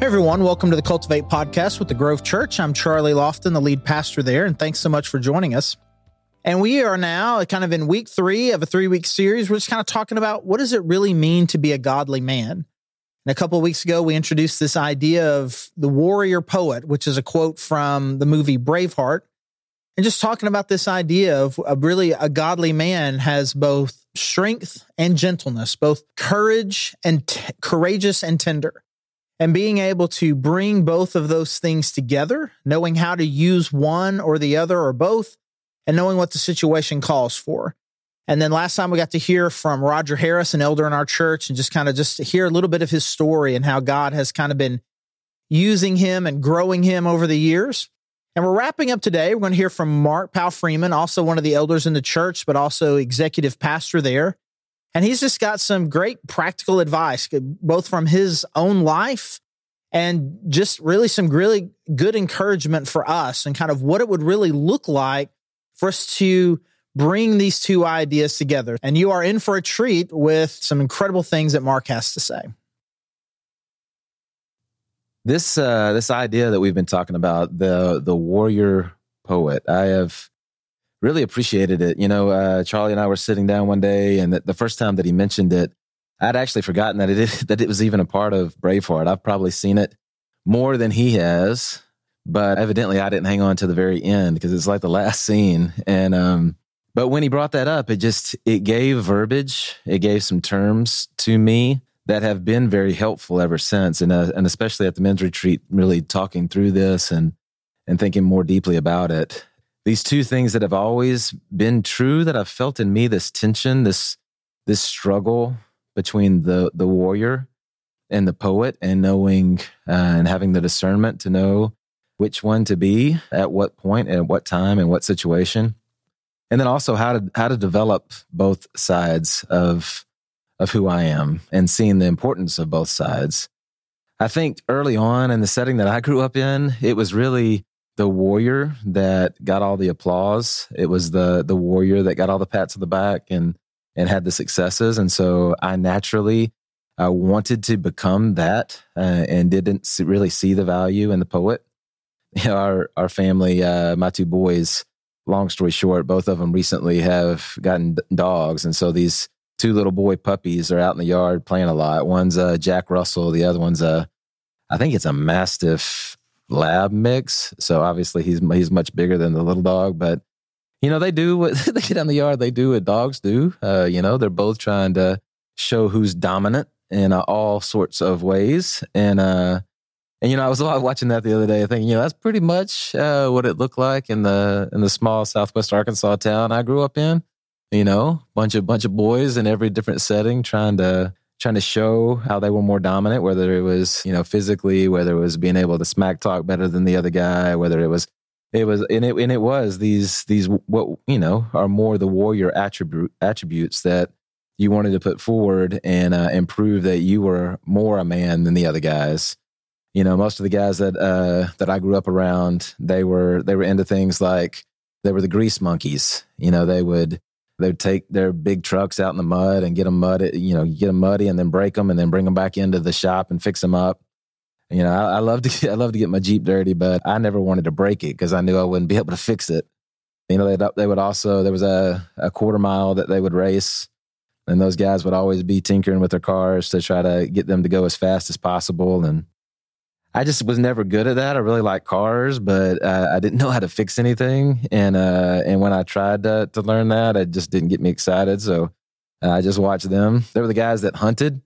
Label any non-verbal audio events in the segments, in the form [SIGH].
Hey everyone, welcome to the Cultivate podcast with the Grove Church. I'm Charlie Lofton, the lead pastor there, and thanks so much for joining us. And we are now kind of in week three of a three week series. We're just kind of talking about what does it really mean to be a godly man? And a couple of weeks ago, we introduced this idea of the warrior poet, which is a quote from the movie Braveheart. And just talking about this idea of a really a godly man has both strength and gentleness, both courage and t- courageous and tender and being able to bring both of those things together, knowing how to use one or the other or both, and knowing what the situation calls for. And then last time we got to hear from Roger Harris, an elder in our church, and just kind of just hear a little bit of his story and how God has kind of been using him and growing him over the years. And we're wrapping up today. We're going to hear from Mark Powell Freeman, also one of the elders in the church, but also executive pastor there. And he's just got some great practical advice, both from his own life and just really some really good encouragement for us and kind of what it would really look like for us to bring these two ideas together. And you are in for a treat with some incredible things that Mark has to say. This uh, this idea that we've been talking about the the warrior poet, I have really appreciated it. You know, uh, Charlie and I were sitting down one day, and the, the first time that he mentioned it, I'd actually forgotten that it is, [LAUGHS] that it was even a part of Braveheart. I've probably seen it more than he has, but evidently I didn't hang on to the very end because it's like the last scene. And um, but when he brought that up, it just it gave verbiage, it gave some terms to me that have been very helpful ever since, and uh, and especially at the men's retreat, really talking through this and and thinking more deeply about it these two things that have always been true that I've felt in me this tension, this this struggle between the the warrior and the poet and knowing uh, and having the discernment to know which one to be at what point and at what time and what situation and then also how to how to develop both sides of of who I am and seeing the importance of both sides. I think early on in the setting that I grew up in, it was really the warrior that got all the applause. It was the the warrior that got all the pats on the back and and had the successes. And so I naturally uh, wanted to become that uh, and didn't really see the value in the poet. You [LAUGHS] know, our our family, uh, my two boys. Long story short, both of them recently have gotten dogs, and so these two little boy puppies are out in the yard playing a lot. One's a Jack Russell, the other one's a, I think it's a Mastiff lab mix. So obviously he's he's much bigger than the little dog, but you know they do [LAUGHS] what they get on the yard. They do what dogs do. Uh, you know they're both trying to show who's dominant in uh, all sorts of ways. And uh, and you know I was [LAUGHS] watching that the other day, thinking you know that's pretty much uh, what it looked like in the in the small Southwest Arkansas town I grew up in. You know, bunch of bunch of boys in every different setting trying to trying to show how they were more dominant, whether it was, you know, physically, whether it was being able to smack talk better than the other guy, whether it was, it was, and it, and it was these, these, what, you know, are more the warrior attribute, attributes that you wanted to put forward and, uh, and prove that you were more a man than the other guys. You know, most of the guys that, uh, that I grew up around, they were, they were into things like, they were the grease monkeys. You know, they would, they'd take their big trucks out in the mud and get them muddy, you know, get them muddy and then break them and then bring them back into the shop and fix them up. You know, I, I love to I love to get my Jeep dirty, but I never wanted to break it because I knew I wouldn't be [LAUGHS] able to fix it. You know, they they would also there was a a quarter mile that they would race, and those guys would always be tinkering with their cars to try to get them to go as fast as possible. And I just was never good at that. I really like cars, but uh, I didn't know how to fix anything. And uh, and when I tried to, to learn that, it just didn't get me excited. So uh, I just watched them. They were the guys that hunted,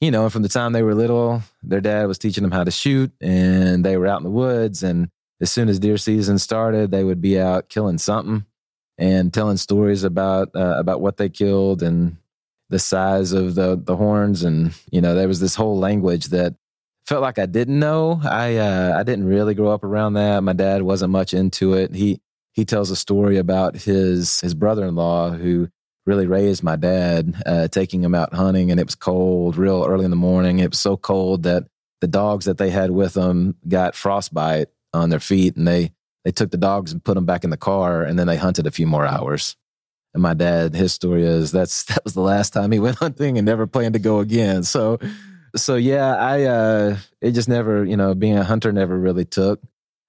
you know. And from the time they were little, their dad was teaching them how to shoot, and they were out in the woods. And as soon as deer season started, they would be out killing something and telling stories about uh, about what they killed and the size of the the horns. And you know, there was this whole language that felt like I didn't know. I uh, I didn't really grow up around that. My dad wasn't much into it. He he tells a story about his his brother in law who really raised my dad, uh, taking him out hunting, and it was cold, real early in the morning. It was so cold that the dogs that they had with them got frostbite on their feet, and they they took the dogs and put them back in the car, and then they hunted a few more hours. And my dad, his story is that's that was the last time he went [LAUGHS] hunting and never planned to go again. So so yeah, I uh, it just never, you know, being a hunter never really took.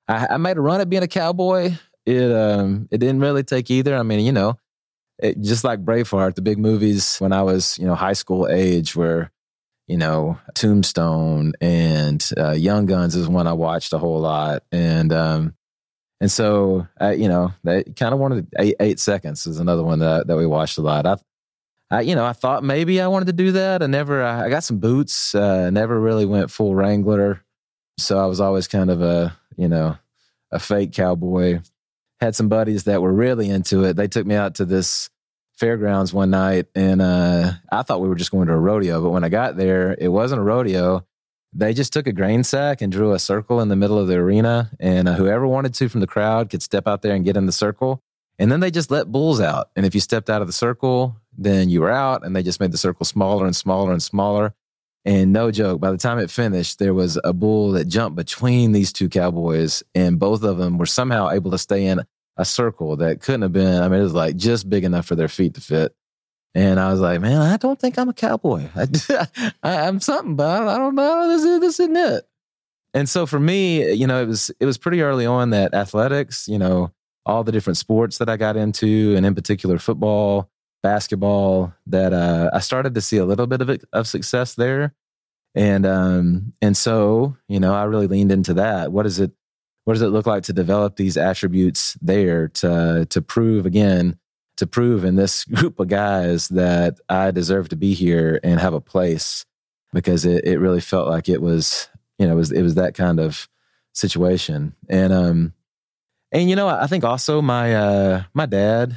I, I made a run at being a cowboy. It um, it didn't really take either. I mean, you know, it, just like Braveheart, the big movies when I was, you know, high school age, where you know, Tombstone and uh, Young Guns is one I watched a whole lot, and um, and so I, you know, they kind of wanted eight, eight seconds is another one that that we watched a lot. I, I, you know, I thought maybe I wanted to do that. I never, I, I got some boots. Uh, never really went full Wrangler, so I was always kind of a, you know, a fake cowboy. Had some buddies that were really into it. They took me out to this fairgrounds one night and uh, I thought we were just going to a rodeo. But when I got there, it wasn't a rodeo. They just took a grain sack and drew a circle in the middle of the arena. And uh, whoever wanted to from the crowd could step out there and get in the circle. And then they just let bulls out. And if you stepped out of the circle, then you were out. And they just made the circle smaller and smaller and smaller. And no joke, by the time it finished, there was a bull that jumped between these two cowboys, and both of them were somehow able to stay in a circle that couldn't have been, I mean, it was like just big enough for their feet to fit. And I was like, man, I don't think I'm a cowboy. [LAUGHS] I, am something, but I don't know. This, is, this isn't it. And so for me, you know, it was it was pretty early on that athletics, you know, all the different sports that I got into, and in particular football, basketball, that uh, I started to see a little bit of it, of success there. And um, and so you know, I really leaned into that. What is it? what does it look like to develop these attributes there to to prove again to prove in this [LAUGHS] group of guys that I deserve to be here and have a place because it, it really felt like it was you know it was it was that kind of situation and um and you know I think also my uh my dad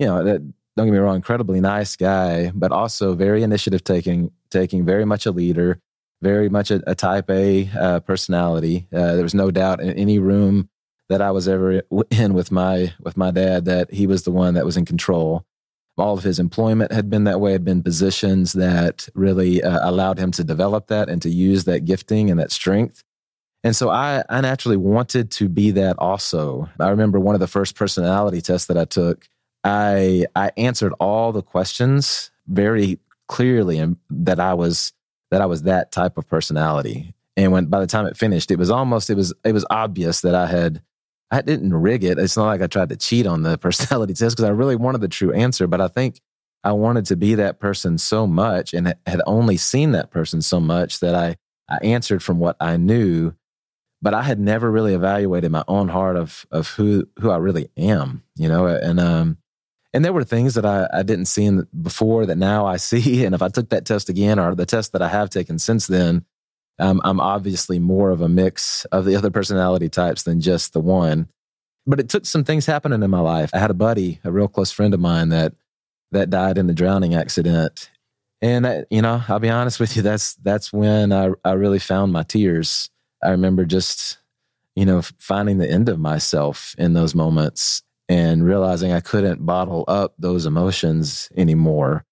you know that don't get me wrong incredibly nice guy but also very initiative taking taking very much a leader very much a, a type A uh, personality. Uh, there was no doubt in any room that I was ever [LAUGHS] in with my with my dad that he was the one that was in control. All of his employment had been that way, had been positions that really uh, allowed him to develop that and to use that gifting and that strength. And so I, I naturally wanted to be that also. I remember one of the first personality tests that I took. I I answered all the questions very clearly and that I was that I was that type of personality. And when by the time it finished, it was almost it was it was obvious that I had I didn't rig it. It's not like I tried to cheat on the [LAUGHS] personality test because I really wanted the true answer. But I think I wanted to be that person so much and had only seen that person so much that I I answered from what I knew, but I had never really evaluated my own heart of of who who I really am, you know. And um, and there were things that I, I didn't see in before that now I [LAUGHS] see. And if I took that test again or the test that I have taken since then, um, I'm obviously more of a mix of the [LAUGHS] other personality types than just the one. But it took some things happening in my life. I had a buddy, a real close friend of mine that that died in a drowning accident. And I, you know, I'll be honest with you, that's that's when I I really found my tears. I remember just you know finding the end of myself in those moments and realizing I couldn't bottle up those emotions anymore.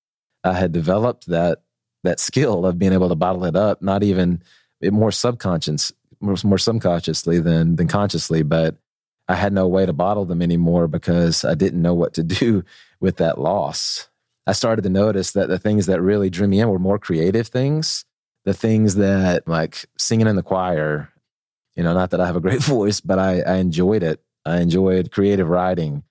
I had developed that that skill of being able to bottle it up, not even eh, more subconscious, more, more subconsciously than than consciously, but I had no way to bottle them anymore because I didn't know what to [LAUGHS] do with that loss. I started to notice that the things that really drew me in were more creative things, the things that like singing in the choir. You know, not that I have a great [LAUGHS] voice, but I, I enjoyed it I enjoyed creative writing,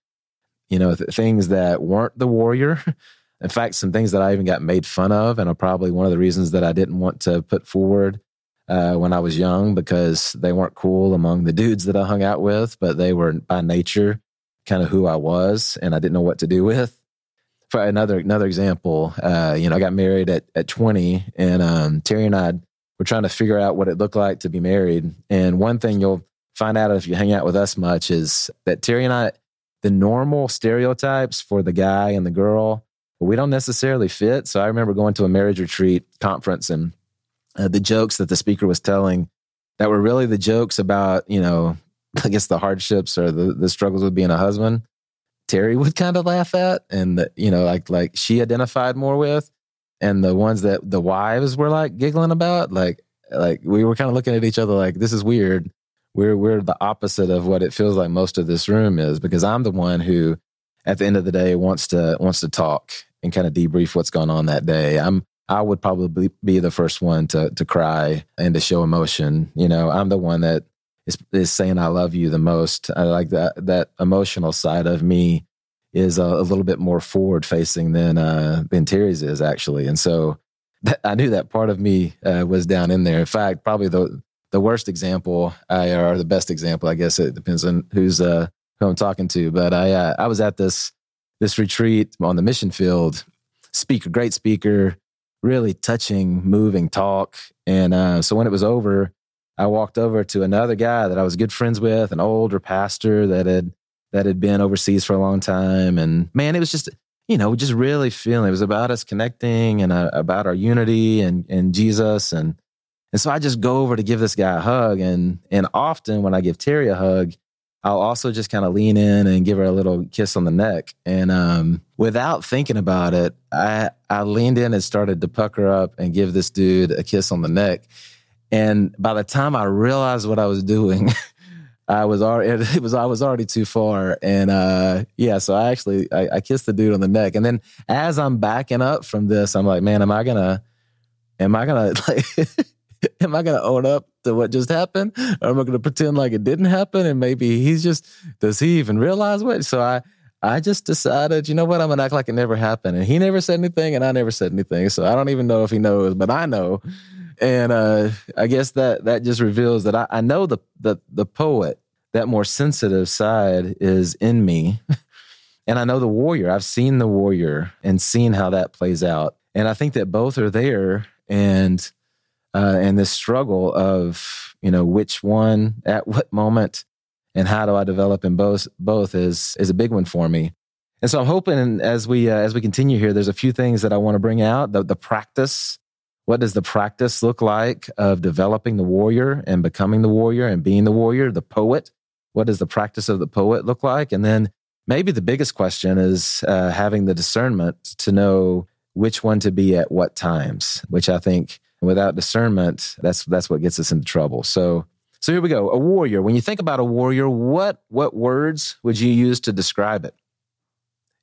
you know, th- things that weren't the warrior. [LAUGHS] In fact, some things that I even got made fun of, and are probably one of the reasons that I didn't want to put forward uh, when I was young because they weren't cool among the dudes that I hung out with, but they were by nature kind of who I was, and I didn't know what to do with. For another another example, uh, you know, I got married at at 20, and um, Terry and I were trying to figure out what it looked like to be married. And one thing you'll find out if you hang out with us much is that Terry and I, the normal stereotypes for the guy and the girl, we don't necessarily fit. So I remember going to a marriage retreat conference and uh, the jokes that the speaker was telling that were really the jokes about, you know, [LAUGHS] I guess the hardships or the, the struggles with being a husband. Terry would kind of laugh at and, the, you know, like, like she identified more with. And the ones that the wives were like giggling about, like, like we were kind of looking at each other like, this is weird we're we're the opposite of what it feels like most of this room is because I'm the one who at the end of the day wants to wants to talk and kind of debrief what's going on that day. I'm I would probably be the first one to to cry and to show emotion. You know, I'm the one that is is saying I love you the most. I like that that emotional side of me is a, a little bit more forward facing than uh, than Terry's is actually, and so I knew that part of me uh, was down in there. In fact, probably the the worst example, or the best example, I guess it depends on who's uh, who I'm talking to. But I uh, I was at this this retreat on the mission field. Speaker, great speaker, really touching, moving talk. And uh, so when it was over, I walked over to another guy that I was good friends with, an older pastor that had that had been overseas for a long time. And man, it was just you know just really feeling it was about us connecting and uh, about our unity and and Jesus and and so I just go over to give this guy a hug and and often when I give Terry a hug, I'll also just kind of lean in and give her a little kiss on the neck. And um, without thinking about it, I, I leaned in and started to pucker up and give this dude a kiss on the neck. And by the time I realized what I was doing, [LAUGHS] I was already it was I was already too far. And uh, yeah, so I actually I, I kissed the dude on the neck. And then as I'm backing up from this, I'm like, man, am I gonna am I gonna [LAUGHS] like [LAUGHS] am I going to own up to what just happened? Or am I going to pretend like it didn't happen? And maybe he's just, does he even realize what? So I, I just decided, you know what, I'm going to act like it never happened. And he never said anything and I never said anything. So I don't even know if he knows, but I know. And uh, I guess that that just reveals that I, I know the, the the poet, that more sensitive side is in me. [LAUGHS] and I know the warrior. I've seen the warrior and seen how that plays out. And I think that both are there. And uh, and this struggle of you know which one at what moment and how do I develop in both both is is a big one for me. And so I'm hoping as we uh, as we continue here, there's a few things that I want to bring out. The, the practice. What does the practice look like of developing the warrior and becoming the warrior and being the warrior, the poet? What does the practice of the poet look like? And then maybe the biggest question is uh, having the discernment to know which one to be at what times, which I think without discernment, that's that's what gets us into trouble. So so here we go. A warrior. When you think about a warrior, what what words would you use to describe it?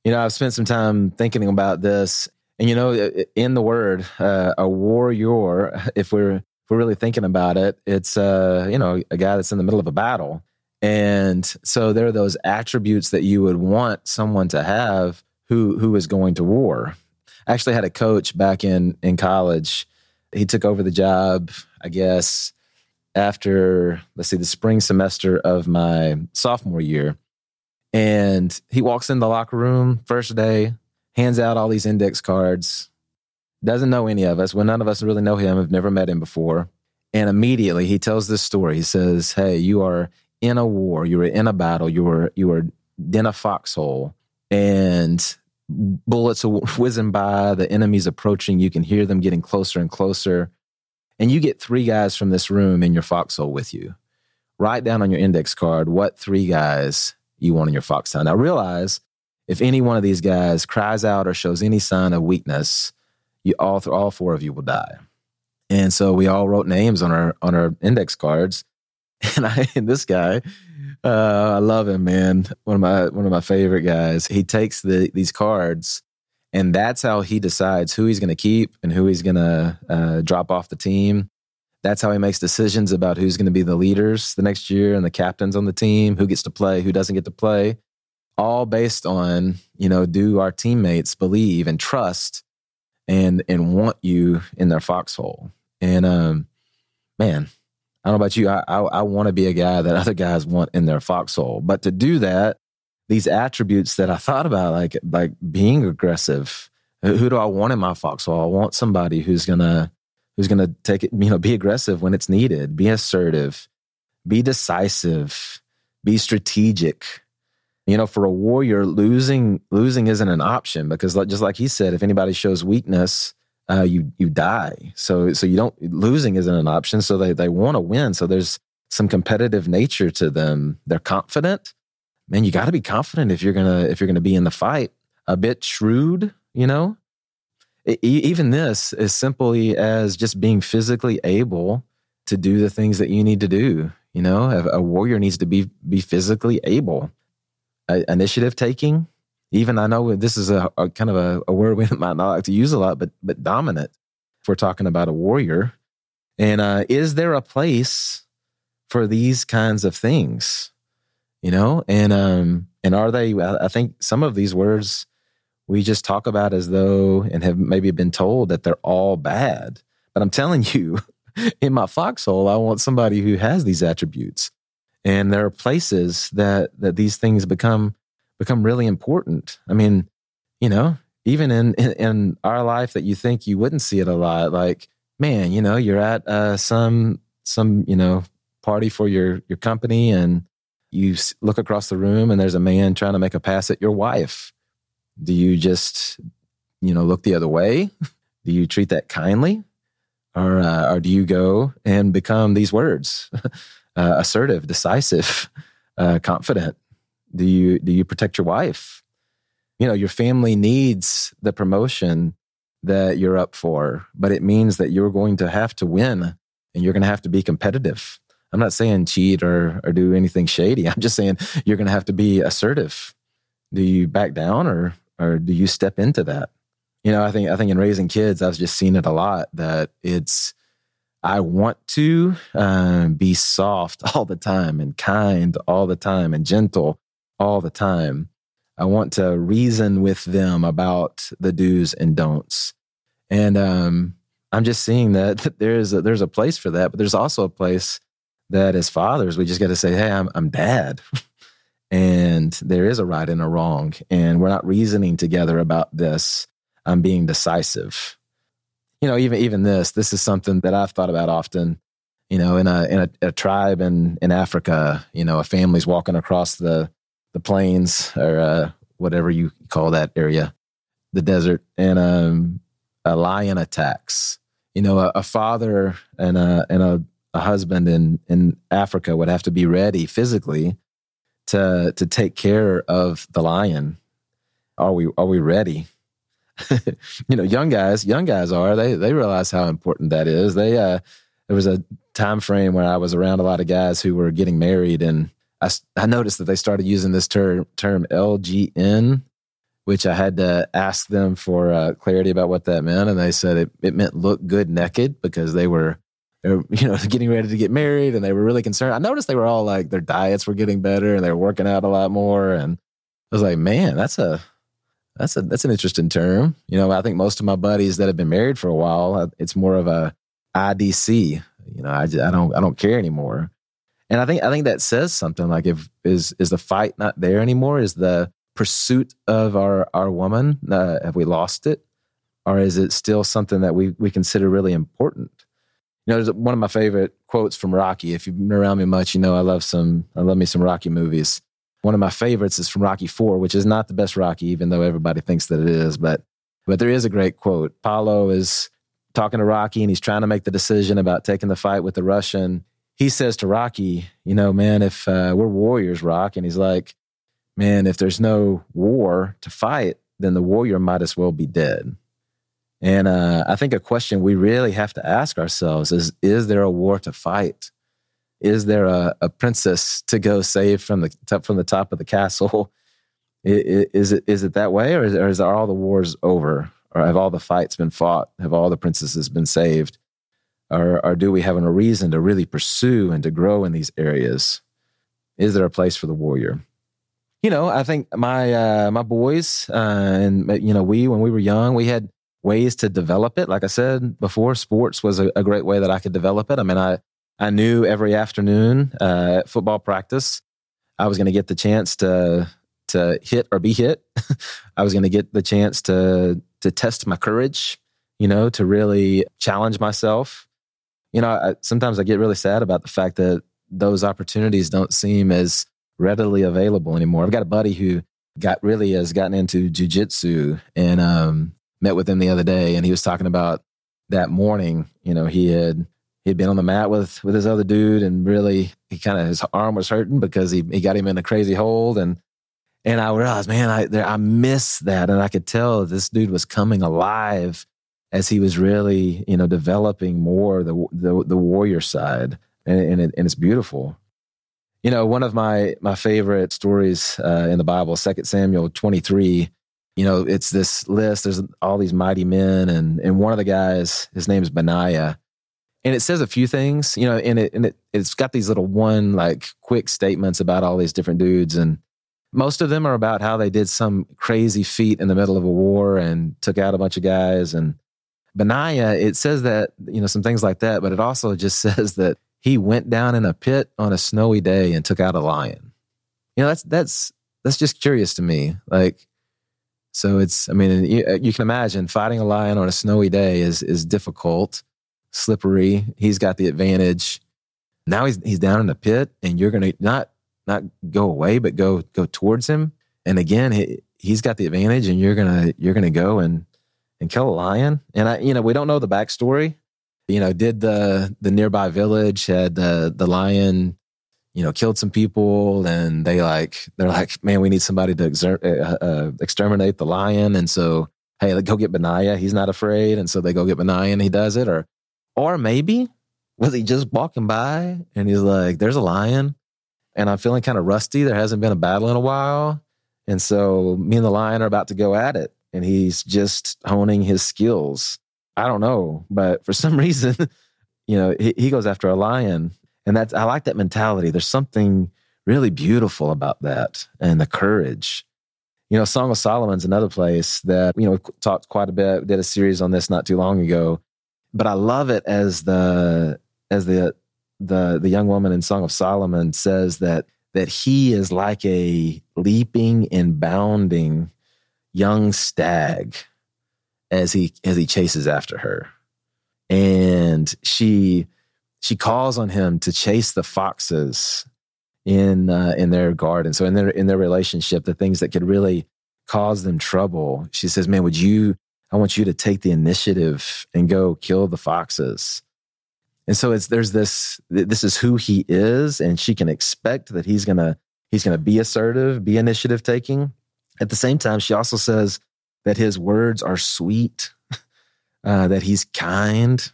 You know, I've spent some time thinking about this, and you know, in the word, uh, a warrior. If we're if we're really thinking about it, it's uh, you know a guy that's in the middle of a battle, and so there are those attributes that you would want someone to have who who is going to war. I actually had a coach back in in college he took over the job, I guess, after, let's see, the spring semester of my sophomore year. And he walks in the locker room first day, hands out all these index cards, doesn't know any of us. Well, none of us really know him, have never met him before. And immediately he tells this story. He says, Hey, you are in a war, you are in a battle, you are you are in a foxhole. And bullets whizzing by, the enemy's approaching. You can hear them getting closer and closer. And you get three guys from this room in your foxhole with you. Write down on your index card what three guys you want in your foxhole. Now realize if any one of these guys cries out or shows any sign of weakness, you all all four of you will die. And so we all wrote names on our on our index cards. [LAUGHS] And I and this guy, uh, I love him, man. One of my one of my favorite guys. He takes the these cards, and that's how he decides who he's going to keep and who he's going to uh, drop off the team. That's how he makes decisions about who's going to be the leaders the next year and the captains on the team, who gets to play, who doesn't get to play. All based on you know, do our teammates believe and trust and and want you in their foxhole? And um, man, I don't know about you. I, I, I want to be a guy that [LAUGHS] other guys want in their foxhole. But to do that, these attributes that I thought about, like like being aggressive. Who do I want in my foxhole? I want somebody who's gonna who's gonna take it, you know, be aggressive when it's needed, be assertive, be decisive, be strategic. You know, for a warrior, losing losing isn't an option because, just like he said, if anybody shows weakness, uh, you you die. So so you don't losing isn't an option. So they they want to win. So there's some competitive nature to them. They're confident. Man, you got to be confident if you're gonna if you're gonna be in the fight. A bit shrewd, you know. Even this as simply as just being physically able to do the things that you need to do. You know, a, a warrior needs to be be physically able. initiative taking, even I know this is a, a kind of a, a, word we [LAUGHS] might not like to use a lot, but but dominant. if we're talking about a warrior. And uh, is there a place for these kinds of things? You know, and um, and are they? I think some of these words we just talk about as though and have maybe been told that they're all bad. But I'm telling you, [LAUGHS] in my foxhole, I want somebody who has these attributes. And there are places that that these things become become really important. I mean, you know, even in, in, in our life that you think you wouldn't see it a lot, like man, you know, you're at uh, some some you know party for your your company, and you look across the room, and there's a man trying to make a pass at your wife. Do you just you know look the other way? [LAUGHS] Do you treat that kindly? or uh, or do you go and become these words [LAUGHS] uh, assertive decisive [LAUGHS] uh, confident do you do you protect your wife? You know your family needs the promotion that you're up for but it means that you're going to have to win and you're going to have to be competitive. I'm not saying cheat or or do anything shady. [LAUGHS] I'm just saying you're going to have to be assertive. Do you back down or or do you step into that? You know, I think I think in raising kids, I've just seen it a lot that it's I want to uh, be soft [LAUGHS] all the time and kind all the time and gentle all the time. I want to reason with them about the do's and don'ts, and um, I'm just seeing that [LAUGHS] there's a, there's a place for that, but there's also a place that as fathers we just got to say, "Hey, I'm I'm dad." [LAUGHS] and there is a right and a wrong and we're not reasoning together about this I'm being decisive. You know, even even this, this is something that I've thought about often. You know, in a in a, a tribe in in Africa, you know, a family's walking across the the plains or uh, whatever you call that area, the desert, and um, a lion attacks. You know, a, a father and a and a, a husband in in Africa would have to be ready physically to to take care of the lion. Are we are we ready? [LAUGHS] you know, young guys, young guys are they they realize how important that is. They uh, there was a time frame where I was around a lot of guys who were getting married, and I I noticed that they started using this term term LGN, which I had to ask them for uh, clarity about what that meant, and they said it it meant look good naked because they were they were, [LAUGHS] you know, getting ready to get married and they were really concerned. I noticed they were all like their diets were getting better and they were working out a lot more. And I was like, man, that's a that's a that's an interesting term. You know, I think most of my buddies that have been married for a while, uh, it's more of a IDC. You know, I just, I don't I don't care anymore. And I think I think that says something. Like, if is is the fight not there anymore? Is the pursuit of our our woman uh, have we lost it, or is it still something that we we consider really important? You know, there's one of my favorite quotes from Rocky. If you've been around me much, you know I love some I love me some Rocky movies. One of my favorites is from Rocky Four, which is not the best Rocky, even though everybody thinks that it is. But but there is a great quote. Apollo is talking to Rocky, and he's trying to make the decision about taking the fight with the Russian. He says to Rocky, "You know, man, if uh, we're warriors, Rock," and he's like, "Man, if there's no war to fight, then the warrior might as well be dead." And uh, I think a question we really have to ask ourselves is: Is there a war to fight? is there a, a princess to go save from the top, from the top of the castle? [LAUGHS] Is it is it that way, or is, or is all the wars over, or have all the fights been fought? Have all the princesses been saved, or, or do we have a reason to really pursue and to grow in these areas? Is there a place for the warrior? You know, I think my uh, my boys uh, and you know we when we were young, we had ways to develop it. Like I said before, sports was a, a great way that I could develop it. I mean, I I knew every afternoon uh, at football practice, I was going to get the chance to to hit or be hit. [LAUGHS] I was going to get the chance to to test my courage, you know, to really challenge myself. You know, I, sometimes I get really sad about the fact that those opportunities don't seem as readily available anymore. I've got a buddy who got really has gotten into jujitsu and um, met with him the other day, and he was talking about that morning. You know, he had he'd been on the mat with with his other dude and really he kind of his arm was hurting because he he got him in a crazy hold and and I realized man I there, I miss that and I could tell this dude was coming alive as he was really you know developing more the the, the warrior side and and, it, and, it's beautiful. You know, one of my my favorite stories uh, in the Bible, Second Samuel twenty three. you know, it's this list. There's all these mighty men, and and one of the guys, his name is Benaiah, and it says a few things, you know, and it and it it's got these little one like quick statements about all these different dudes, and most of them are about how they did some crazy feat in the middle of a war and took out a bunch of guys. And Benaiah, it says that you know some things like that, but it also just [LAUGHS] says that he went down in a pit on a snowy day and took out a lion. You know, that's that's that's just curious to me, like so it's, I mean, you, you, can imagine fighting a lion on a snowy day is is difficult, slippery. He's got the advantage. Now he's he's down in the pit, and you're gonna not not go away, but go go towards him. And again, he he's got the advantage, and you're gonna you're gonna go and and kill a lion. And I, you know, we don't know the backstory. You know, did the the nearby village had the the lion you know, killed some people and they like, they're like, man, we need somebody to exer- uh, uh, exterminate the lion. And so, hey, like, go get Benaiah. He's not afraid. And so they go get Benaiah and he does it. Or, or maybe was he just walking by and he's like, there's a lion and I'm feeling kind of rusty. There hasn't been a battle in a while. And so me and the lion are about to go at it. And he's just honing his skills. I don't know. But for some [LAUGHS] reason, you know, he, he goes after a lion and that's, I like that mentality. There's something really beautiful about that and the courage. You know, Song of Solomon's another place that, you know, talked quite a bit, did a series on this not too long ago. But I love it as the, as the, the, the young woman in Song of Solomon says that, that he is like a leaping and bounding young stag as he, as he chases after her. And she, she calls on him to chase the foxes in uh, in their garden. So in their in their relationship, the things that could really cause them trouble. She says, "Man, would you? I want you to take the initiative and go kill the foxes." And so it's there's this this is who he is, and she can expect that he's gonna he's gonna be assertive, be initiative taking. At the same time, she also says that his words are sweet, [LAUGHS] uh, that he's kind,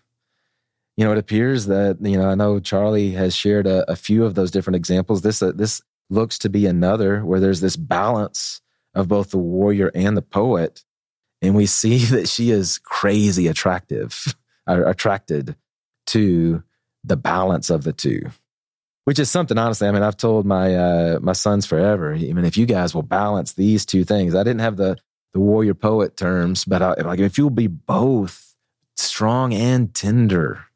you know, it appears that you know I know Charlie has shared a, a few of those different examples. This uh, this looks to be another where there's this balance of both the warrior and the poet, and we see [LAUGHS] that she is crazy attractive, [LAUGHS] attracted to the balance of the two, which is something honestly. I mean, I've told my uh, my sons forever. I mean, if you guys will balance these two things, I didn't have the the warrior poet terms, but I, like if you'll be both strong and tender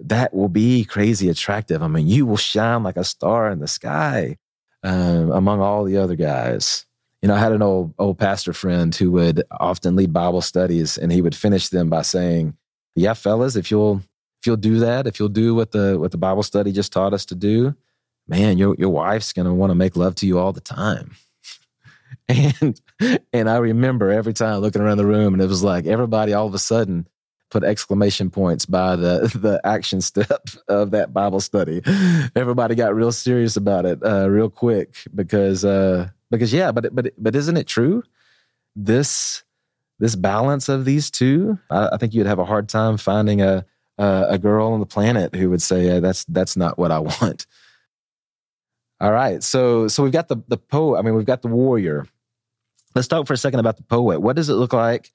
that will be crazy attractive. I mean, you will shine like a star in the sky um, among all the other guys. You know, I had an old old pastor friend who would often lead Bible studies, and he would finish them by saying, "Yeah, fellas, if you'll if you'll do that, if you'll do what the what the Bible study just taught us to do, man, your your wife's gonna want to make love to you all the time." [LAUGHS] and and I remember every time looking around the room, and it was like everybody all of a sudden put exclamation points by the [LAUGHS] the action step of that Bible study. Everybody got real serious about it uh, real quick because uh, because yeah, but but but isn't it true? This this balance of these two, I, I think you'd have a hard time finding a a, a girl on the planet who would say yeah, that's that's not what I want. All right, so so we've got the the poet. I mean, we've got the warrior. Let's talk for a second about the poet. What does it look like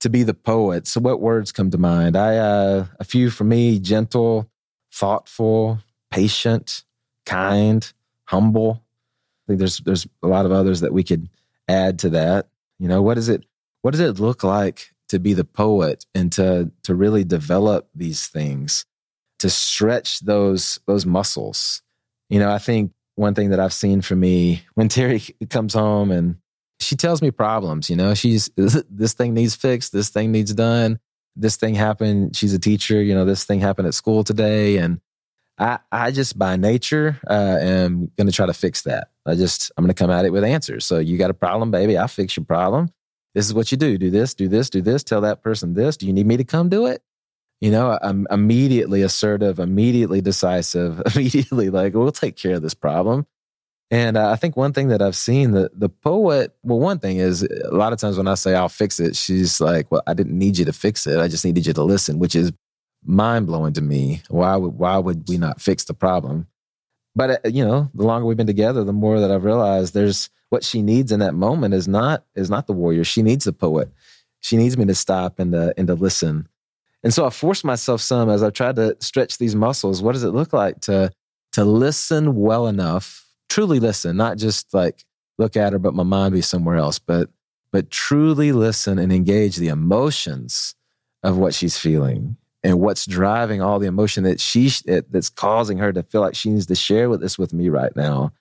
to be the poet. So, what words come to mind? I uh, a few for me: gentle, thoughtful, patient, kind, humble. I think there's there's a lot of others that we could add to that. You know, what is it? What does it look like to be the poet and to to really develop these things, to stretch those those muscles? You know, I think one thing that I've seen for me when Terry [LAUGHS] comes home and she tells me problems, you know, she's [LAUGHS] this thing needs fixed, this thing needs done, this thing happened. She's a teacher, you know, this thing happened at school today. And I, I just by nature uh, am going to try to fix that. I just, I'm going to come at it with answers. So you got a problem, baby. I'll fix your problem. This is what you do. Do this, do this, do this. Tell that person this. Do you need me to come do it? You know, I'm immediately assertive, immediately decisive, [LAUGHS] immediately like, we'll take care of this problem. And uh, I think one thing that I've seen the the poet, well, one thing is a lot of times when I say I'll fix it, she's like, "Well, I didn't need you to fix it. I just needed you to listen," which is mind blowing to me. Why would why would we not fix the problem? But uh, you know, the longer we've been together, the more that I've realized there's what she needs in that moment is not is not the warrior. She needs the poet. She needs me to stop and to and to listen. And so I forced myself some as I've tried to stretch these muscles. What does it look like to to listen well enough, truly listen, not just like look at her, but my mind be somewhere else, but but truly listen and engage the emotions of what she's feeling and what's driving all the emotion that she that's causing her to feel like she needs to share with this with me right now.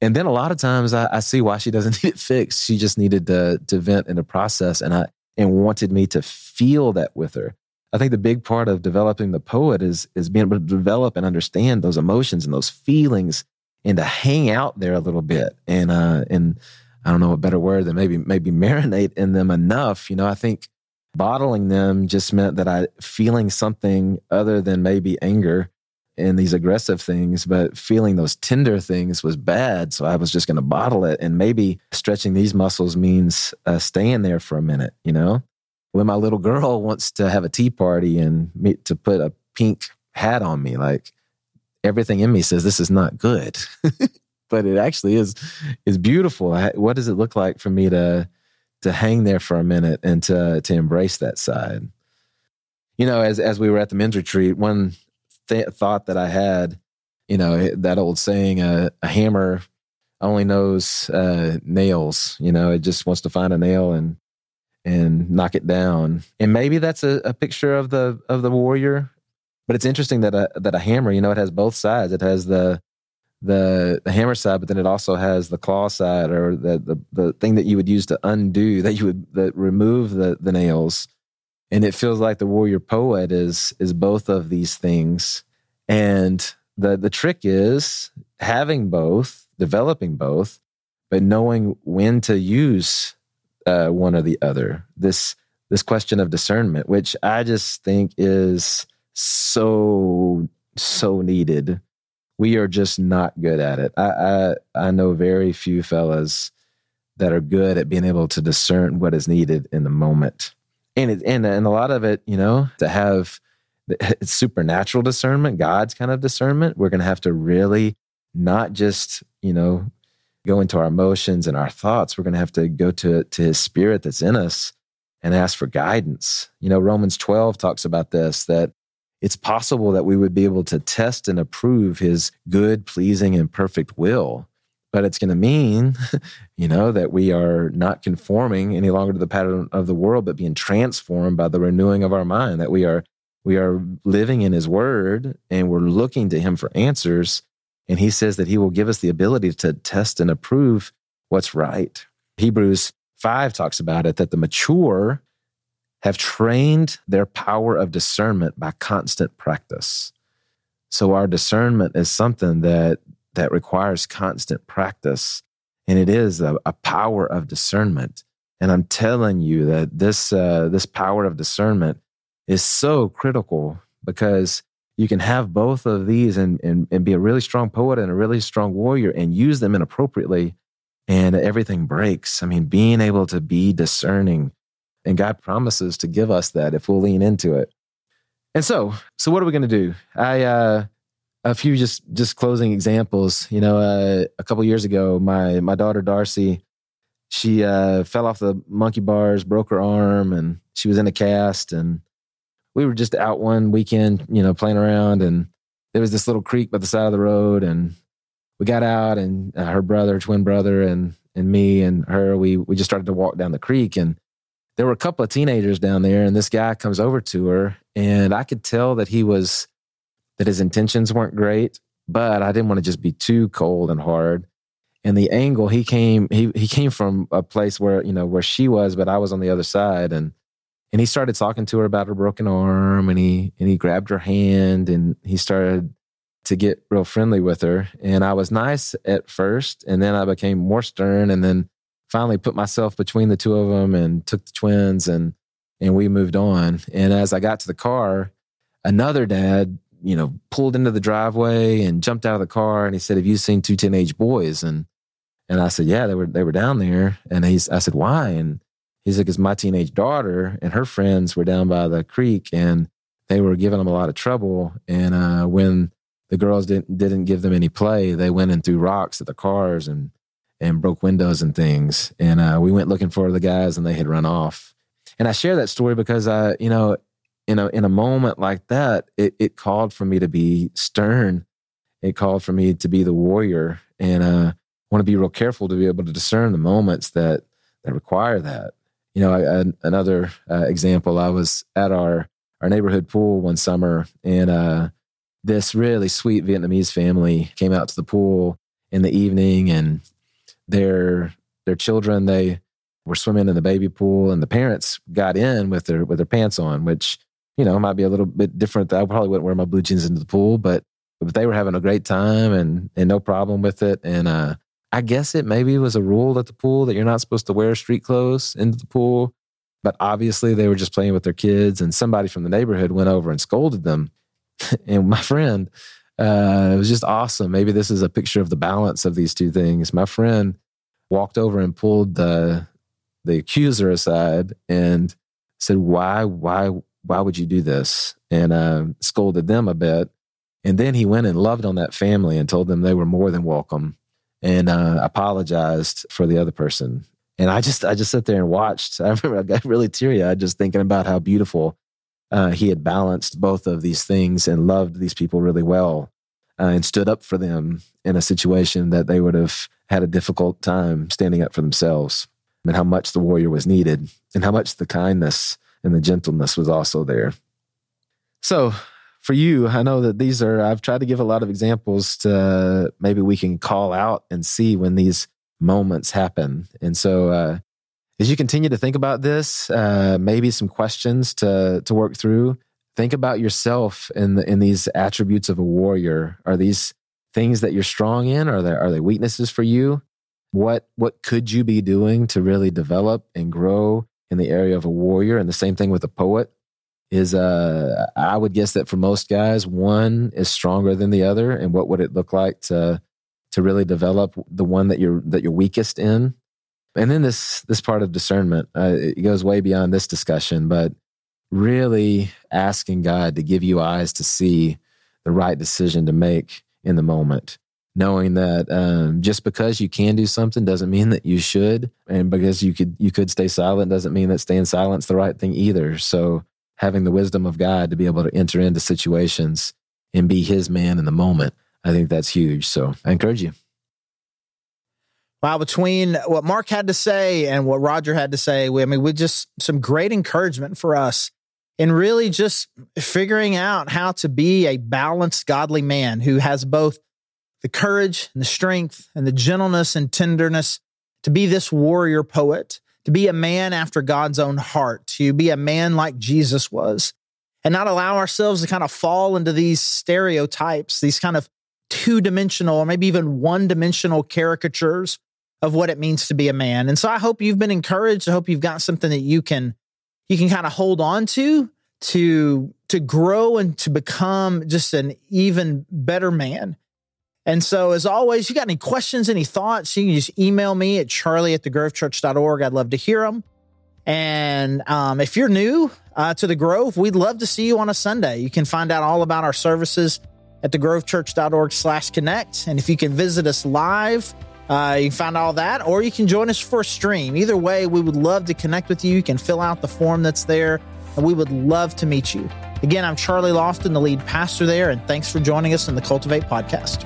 And then a lot of times I, I see why she doesn't [LAUGHS] need it fixed. She just needed to to vent in the process, and I and wanted me to feel that with her. I think the big part of developing the poet is is being able to develop and understand those emotions and those feelings, and to hang out there a little bit. And uh, and I don't know a better word than maybe maybe marinate in them enough. You know, I think bottling them just meant that I feeling something other than maybe anger and these aggressive things, but feeling those tender things was bad. So I was just going to bottle it. And maybe stretching these muscles means uh, staying there for a minute, you know? When my little girl [LAUGHS] wants to have a tea party and me, to put a pink hat on me, like everything in me says this is not good. [LAUGHS] but it actually is is beautiful. what does it look like for me to to hang there for a minute and to to embrace that side. You know, as as we were at the men's retreat, one th- thought that I had, you know, that old saying, uh, "A hammer only knows uh, nails." You know, it just wants to find a nail and and knock it down. And maybe that's a, a picture of the of the warrior. But it's interesting that a that a hammer, you know, it has both sides. It has the the hammer side, but then it also has the claw side or the the the thing that you would use to undo [LAUGHS] that you would that remove the the nails. And it feels like the warrior poet is is both of these things. And the the trick is having both, developing both, but knowing when to use uh, one or the other. This this question of discernment, which I just think is so so needed we are just not good at it. I, I, I know very few fellas that are good at being able to discern what is needed in the moment, and it, and and a lot of it, you know, to have [LAUGHS] supernatural discernment, God's kind of discernment. We're going to have to really not just you know go into our emotions and our thoughts. We're going to have to go to to His Spirit that's in us and ask for guidance. You know, Romans twelve talks about this that it's possible that we would be able to test and approve his good, pleasing, and perfect will. But it's going to mean, [LAUGHS] you know, that we are not conforming any longer to the pattern of the world, but being transformed by the renewing of our mind, that we are we are living in his word and we're looking to him for answers. And he says that he will give us the ability to test and approve what's right. Hebrews 5 talks about it that the mature have trained their power of discernment by constant practice. So our discernment is something that that requires constant practice, and it is a, a power of discernment. And I'm telling you that this uh, this power of discernment is so critical because you can have both of these and, and, and be a really strong poet and a really strong warrior and use them inappropriately and everything breaks. I mean, being able to be discerning and God promises to give us that if we'll lean into it. And so, so what are we going to do? I, uh, a few just just closing examples. You know, uh, a couple years ago, my my daughter Darcy, she uh, fell off the monkey bars, broke her arm, and she was in a cast. And we were just out one weekend, you know, playing around, and there was this little creek by the side of the road, and we got out, and uh, her brother, twin brother, and and me and her, we we just started to walk down the creek, and there were a couple of teenagers down there, and this guy comes over to her, and I could tell that he was that his intentions weren't great, but I didn't want to just be too cold and hard. And the angle he came, he he came from a place where you know where she was, but I was on the other side, and and he started talking to her about her broken arm, and he and he grabbed her hand, and he started to get real friendly with her. And I was nice at first, and then I became more stern, and then finally put myself between the two of them and took the twins and and we moved on. And as I got to the car, another dad, you know, pulled into the driveway and jumped out of the car and he said, "Have you seen two teenage boys?" And and I said, "Yeah, they were they were down there." And he's I said, "Why?" And he's like, "Cause my teenage daughter and her friends were down by the creek and they were giving them a lot of trouble. And uh, when the girls didn't didn't give them any play. They went and threw rocks at the cars and and broke windows and things. And uh, we went looking for the guys, and they had run off. And I share that story because I, you know, in a in a moment like that, it it called for me to be stern. It called for me to be the warrior, and uh, want to be real careful to be able to discern the moments that that require that. You know, I, I, another uh, example. I was at our our neighborhood pool one summer, and uh, this really sweet Vietnamese family came out to the pool in the evening, and their their children they were swimming in the baby pool, and the parents got in with their with their pants on, which you know might be a little bit different. I probably wouldn't wear my blue jeans into the pool, but but they were having a great time and and no problem with it. And uh, I guess it maybe was a rule at the pool that you're not supposed to wear street clothes into the pool. But obviously, they were just playing with their kids, and somebody from the neighborhood went over and scolded them. [LAUGHS] and my friend, uh, it was just awesome. Maybe this is a picture of the balance of these two things. My friend walked over and pulled the the accuser aside and said, "Why, why, why would you do this?" And uh, scolded them a bit. And then he went and loved on that family and told them they were more than welcome and uh, apologized for the other person. And I just, I just sat there and watched. [LAUGHS] I remember I got really teary eyed just thinking about how beautiful uh, he had balanced both of these things and loved these people really well uh, and stood up for them in a situation that they would have had a difficult time standing up for themselves and how much the warrior was needed and how much the kindness and the gentleness was also there. So for you, I know that these are, I've tried to give a lot of examples to maybe we can call out and see when these moments happen. And so, uh, as you continue to think about this, uh, maybe some questions to, to work through. Think about yourself in the, in these attributes of a warrior. Are these things that you're strong in? Are there are they weaknesses for you? What what could you be doing to really develop and grow in the area of a warrior? And the same thing with a poet is uh I would guess that for most guys, one is stronger than the other. And what would it look like to to really develop the one that you're that you're weakest in? And then this this part of discernment, uh, it goes way beyond this discussion, but really asking God to give you eyes to see the right decision to make in the moment knowing that um, just because you can do something doesn't mean that you should and because you could you could stay silent doesn't mean that staying silent's the right thing either so having the wisdom of God to be able to enter into situations and be his man in the moment. I think that's huge. So I encourage you. Wow, between what Mark had to say and what Roger had to say, we, I mean, we just some great encouragement for us in really just figuring out how to be a balanced, godly man who has both the courage and the strength and the gentleness and tenderness to be this warrior poet to be a man after God's own heart, to be a man like Jesus was, and not allow ourselves to kind of fall into these stereotypes, these kind of two dimensional or maybe even one dimensional caricatures of what it means to be a man. And so I hope you've been encouraged. I hope you've got something that you can you can kind of hold on to to to grow and to become just an even better man. And so, as always, you got any questions, any thoughts, you can just email me at charlie at thegrovechurch.org. I'd love to hear them. And um, if you're new uh, to the Grove, we'd love to see you on a Sunday. You can find out all about our services at thegrovechurch.org slash connect. And if you can visit us live, uh, you can find all that, or you can join us for a stream. Either way, we would love to connect with you. You can fill out the form that's there, and we would love to meet you. Again, I'm Charlie Lofton, the lead pastor there, and thanks for joining us in the Cultivate podcast.